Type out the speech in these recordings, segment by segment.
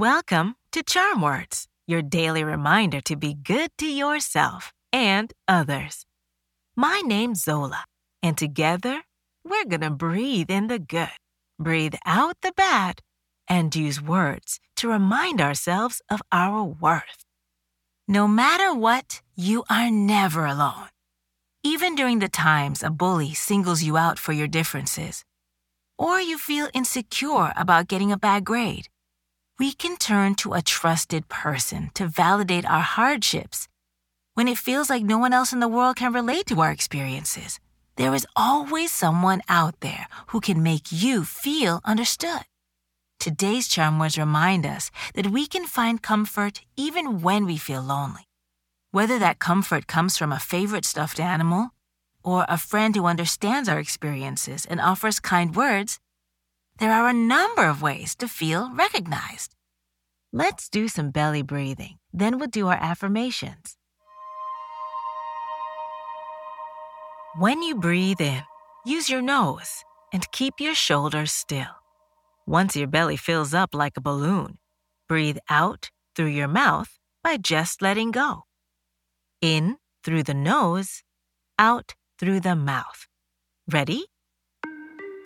Welcome to Charm Words, your daily reminder to be good to yourself and others. My name's Zola, and together we're gonna breathe in the good, breathe out the bad, and use words to remind ourselves of our worth. No matter what, you are never alone. Even during the times a bully singles you out for your differences, or you feel insecure about getting a bad grade, we can turn to a trusted person to validate our hardships. When it feels like no one else in the world can relate to our experiences, there is always someone out there who can make you feel understood. Today's charm words remind us that we can find comfort even when we feel lonely. Whether that comfort comes from a favorite stuffed animal or a friend who understands our experiences and offers kind words, there are a number of ways to feel recognized. Let's do some belly breathing, then we'll do our affirmations. When you breathe in, use your nose and keep your shoulders still. Once your belly fills up like a balloon, breathe out through your mouth by just letting go. In through the nose, out through the mouth. Ready?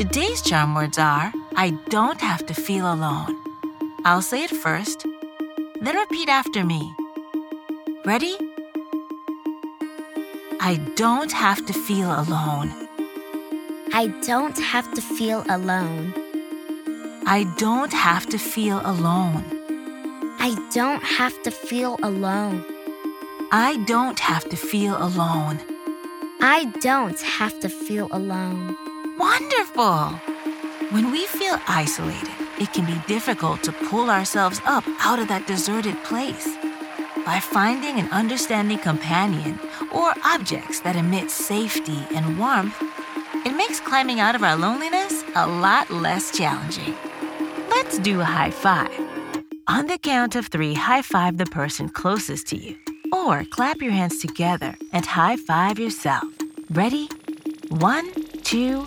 Today's charm words are I don't have to feel alone. I'll say it first, then repeat after me. Ready? I don't have to feel alone. I don't have to feel alone. I don't have to feel alone. I don't have to feel alone. I don't have to feel alone. I don't have to feel alone. Wonderful! When we feel isolated, it can be difficult to pull ourselves up out of that deserted place. By finding an understanding companion or objects that emit safety and warmth, it makes climbing out of our loneliness a lot less challenging. Let's do a high five. On the count of three, high five the person closest to you, or clap your hands together and high five yourself. Ready? One, two,